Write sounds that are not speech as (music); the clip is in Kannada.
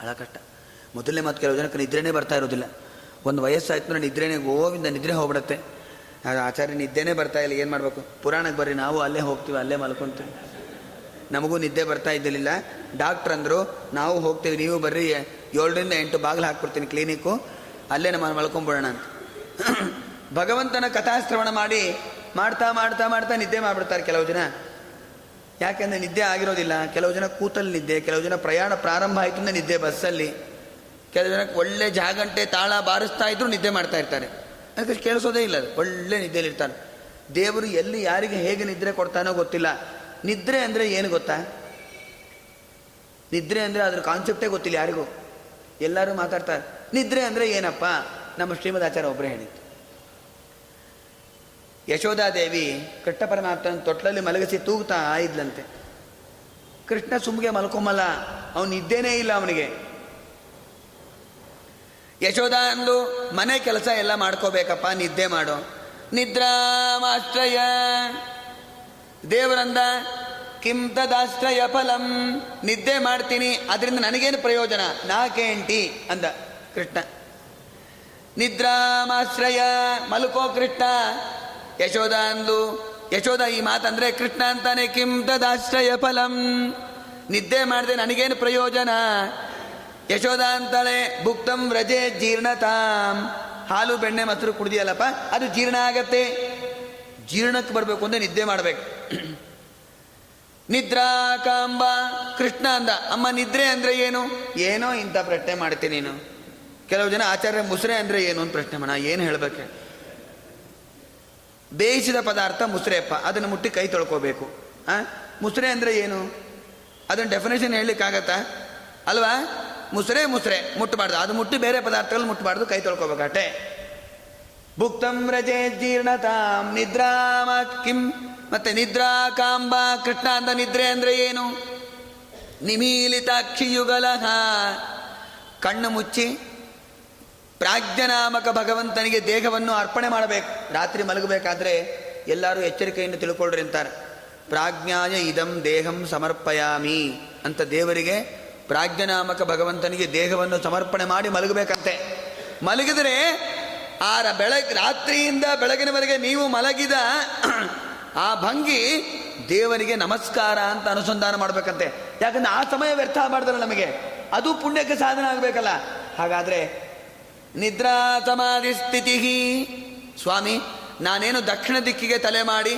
ಭಾಳ ಕಷ್ಟ ಮೊದಲನೇ ಮಾತು ಕೆಲವು ಜನಕ್ಕೆ ನಿದ್ರೆನೇ ಬರ್ತಾ ಇರೋದಿಲ್ಲ. ಒಂದು ವಯಸ್ಸಾಯ್ತು ನಾನು ನಿದ್ರೆನೇ ಗೋವಿಂದ ನಿದ್ರೆ ಹೋಗ್ಬಿಡತ್ತೆ. ಆಚಾರ್ಯ ನಿದ್ದೆನೇ ಬರ್ತಾ ಇಲ್ಲ, ಏನು ಮಾಡಬೇಕು? ಪುರಾಣಕ್ಕೆ ಬರ್ರಿ, ನಾವು ಅಲ್ಲೇ ಹೋಗ್ತೀವಿ, ಅಲ್ಲೇ ಮಲ್ಕೊತೀವಿ. ನಮಗೂ ನಿದ್ದೆ ಬರ್ತಾ ಇದ್ದಿಲ್ಲ ಡಾಕ್ಟ್ರ್ ಅಂದರು, ನಾವು ಹೋಗ್ತೀವಿ, ನೀವು ಬರ್ರಿ, ಏಳರಿಂದ ಎಂಟು ಬಾಗಿಲು ಹಾಕ್ಬಿಡ್ತೀನಿ ಕ್ಲಿನಿಕ್ಕು, ಅಲ್ಲೇ ನಮ್ಮ ಮಲ್ಕೊಂಬಿಡೋಣ ಅಂತ. (clears throat) ಭಗವಂತನ ಕಥಾಶ್ರವಣ ಮಾಡಿ, ಮಾಡ್ತಾ ಮಾಡ್ತಾ ಮಾಡ್ತಾ ನಿದ್ದೆ ಮಾಡಿಬಿಡ್ತಾರೆ ಕೆಲವು ಜನ. ಯಾಕೆಂದರೆ ನಿದ್ದೆ ಆಗಿರೋದಿಲ್ಲ. ಕೆಲವು ಜನ ಕೂತಲ್ಲಿ ನಿದ್ದೆ, ಕೆಲವು ಜನ ಪ್ರಯಾಣ ಪ್ರಾರಂಭ ಆಯಿತು ಅಂದರೆ ನಿದ್ದೆ ಬಸ್ಸಲ್ಲಿ. ಕೆಲವು ಜನಕ್ಕೆ ಒಳ್ಳೆ ಜಾಗಂಟೆ ತಾಳ ಬಾರಿಸ್ತಾ ಇದ್ರು ನಿದ್ದೆ ಮಾಡ್ತಾ ಇರ್ತಾರೆ. ಅದಕ್ಕೆ ಕೇಳಿಸೋದೇ ಇಲ್ಲ. ಒಳ್ಳೆ ನಿದ್ದೆಯಲ್ಲಿ ಇರ್ತಾರೆ ದೇವರು ಎಲ್ಲಿ ಯಾರಿಗೆ ಹೇಗೆ ನಿದ್ರೆ ಕೊಡ್ತಾನೋ ಗೊತ್ತಿಲ್ಲ. ನಿದ್ರೆ ಅಂದರೆ ಏನು ಗೊತ್ತಾ? ನಿದ್ರೆ ಅಂದರೆ ಅದ್ರ ಕಾನ್ಸೆಪ್ಟೇ ಗೊತ್ತಿಲ್ಲ ಯಾರಿಗೂ. ಎಲ್ಲರೂ ಮಾತಾಡ್ತಾರೆ. ನಿದ್ರೆ ಅಂದರೆ ಏನಪ್ಪ? ನಮ್ಮ ಶ್ರೀಮದ್ ಆಚಾರ್ಯ ಒಬ್ಬರೇ ಹೇಳಿದ್ದು. ಯಶೋಧಾದೇವಿ ಕೃಷ್ಣ ಪರಮಾತ್ಮನ ತೊಟ್ಲಲ್ಲಿ ಮಲಗಿಸಿ ತೂಗ್ತಾ ಇದ್ಲಂತೆ. ಕೃಷ್ಣ ಸುಮ್ಗೆ ಮಲ್ಕೊಂಬಲ್ಲ ಅವನು ನಿದ್ದೇನೇ ಇಲ್ಲ ಅವನಿಗೆ. ಯಶೋಧ ಅಂದು ಮನೆ ಕೆಲಸ ಎಲ್ಲ ಮಾಡ್ಕೋಬೇಕಪ್ಪ, ನಿದ್ದೆ ಮಾಡು. ನಿದ್ರಾಮಾಶ್ರಯ. ದೇವರಂದ, ಕಿಂ ತದಾಶ್ರಯ ಫಲಂ. ನಿದ್ದೆ ಮಾಡ್ತೀನಿ ಅದರಿಂದ ನನಗೇನು ಪ್ರಯೋಜನ? ನಾಕೇಂಟಿ ಅಂದ ಕೃಷ್ಣ. ನಿದ್ರಾಮಾಶ್ರಯ, ಮಲ್ಕೋ ಕೃಷ್ಣ. ಯಶೋಧ ಅಂದು ಯಶೋಧ ಈ ಮಾತಂದ್ರೆ ಕೃಷ್ಣ ಅಂತಾನೆ, ಕಿಂ ತದಾಶ್ರಯ ಫಲಂ. ನಿದ್ದೆ ಮಾಡಿದೆ ನನಗೇನು ಪ್ರಯೋಜನ? ಯಶೋಧ ಅಂತಾಳೆ, ಭುಕ್ತಂ ವ್ರಜೆ ಜೀರ್ಣತಾಂ. ಹಾಲು, ಬೆಣ್ಣೆ, ಮೊಸರು ಕುಡಿದಿಯಲ್ಲಪ್ಪ, ಅದು ಜೀರ್ಣ ಆಗತ್ತೆ. ಜೀರ್ಣಕ್ಕೆ ಬರಬೇಕು ಅಂದ್ರೆ ನಿದ್ದೆ ಮಾಡಬೇಕು. ನಿದ್ರಾ ಕಾಂಬ, ಕೃಷ್ಣ ಅಂದ, ಅಮ್ಮ, ನಿದ್ರೆ ಅಂದ್ರೆ ಏನು? ಏನೋ ಇಂಥ ಪ್ರಶ್ನೆ ಮಾಡ್ತೀನಿ ನೀನು. ಕೆಲವು ಜನ ಆಚಾರ್ಯ ಮುಸ್ರೆ ಅಂದ್ರೆ ಏನು? ಅಂತ ಪ್ರಶ್ನೆ ಮಾಡ ಏನು ಹೇಳ್ಬೇಕು? ಬೇಯಿಸಿದ ಪದಾರ್ಥ ಮುಸ್ರೆಪ್ಪ, ಅದನ್ನು ಮುಟ್ಟಿ ಕೈ ತೊಳ್ಕೋಬೇಕು. ಆ? ಮುಸ್ರೆ ಅಂದ್ರೆ ಏನು? ಅದನ್ನ ಡೆಫಿನೇಷನ್ ಹೇಳಲಿಕ್ಕಾಗತ್ತಾ? ಅಲ್ವಾ? ಮುಸ್ರೆ ಮುಸ್ರೆ ಮುಟ್ಟಬಾರ್ದು ಅದು ಮುಟ್ಟಿ ಬೇರೆ ಪದಾರ್ಥಗಳು ಮುಟ್ಟಬಾರ್ದು ಕೈ ತೊಳ್ಕೋಬೇಕಟ್ಟೆ ಭುಕ್ತಂ ರಜೆ ಜೀರ್ಣತಾಂ ನಿದ್ರಾಮ ಕಿಂ. ಮತ್ತೆ ನಿದ್ರಾ ಕಾಂಬ, ಕೃಷ್ಣ ಅಂತ ನಿದ್ರೆ ಅಂದ್ರೆ ಏನು? ನಿಮೀಲಿತಾಕ್ಷಿಯುಗಲಹ ಕಣ್ಣು ಮುಚ್ಚಿ ಪ್ರಾಜ್ಞನಾಮಕ ಭಗವಂತನಿಗೆ ದೇಹವನ್ನು ಅರ್ಪಣೆ ಮಾಡಬೇಕು. ರಾತ್ರಿ ಮಲಗಬೇಕಾದ್ರೆ ಎಲ್ಲರೂ ಎಚ್ಚರಿಕೆಯಿಂದ ತಿಳ್ಕೊಳ್ರಿ ಅಂತಾರೆ. ಪ್ರಾಜ್ಞಾಯ ಇದಂ ದೇಹಂ ಸಮರ್ಪಯಾಮಿ ಅಂತ ದೇವರಿಗೆ ಪ್ರಾಜ್ಞನಾಮಕ ಭಗವಂತನಿಗೆ ದೇಹವನ್ನು ಸಮರ್ಪಣೆ ಮಾಡಿ ಮಲಗಬೇಕಂತೆ. ಮಲಗಿದರೆ ಆ ಬೆಳಗ್, ರಾತ್ರಿಯಿಂದ ಬೆಳಗಿನವರೆಗೆ ನೀವು ಮಲಗಿದ ಆ ಭಂಗಿ ದೇವರಿಗೆ ನಮಸ್ಕಾರ ಅಂತ ಅನುಸಂಧಾನ ಮಾಡಬೇಕಂತೆ. ಯಾಕಂದ್ರೆ ಆ ಸಮಯ ವ್ಯರ್ಥ ಮಾಡಿದ್ರೆ ನಮಗೆ. ಅದು ಪುಣ್ಯಕ್ಕೆ ಸಾಧನ ಆಗಬೇಕಲ್ಲ. ಹಾಗಾದ್ರೆ ನಿದ್ರಾ ಸಮಾಧಿ ಸ್ಥಿತಿ ಸ್ವಾಮಿ ನಾನೇನು ದಕ್ಷಿಣ ದಿಕ್ಕಿಗೆ ತಲೆ ಮಾಡಿ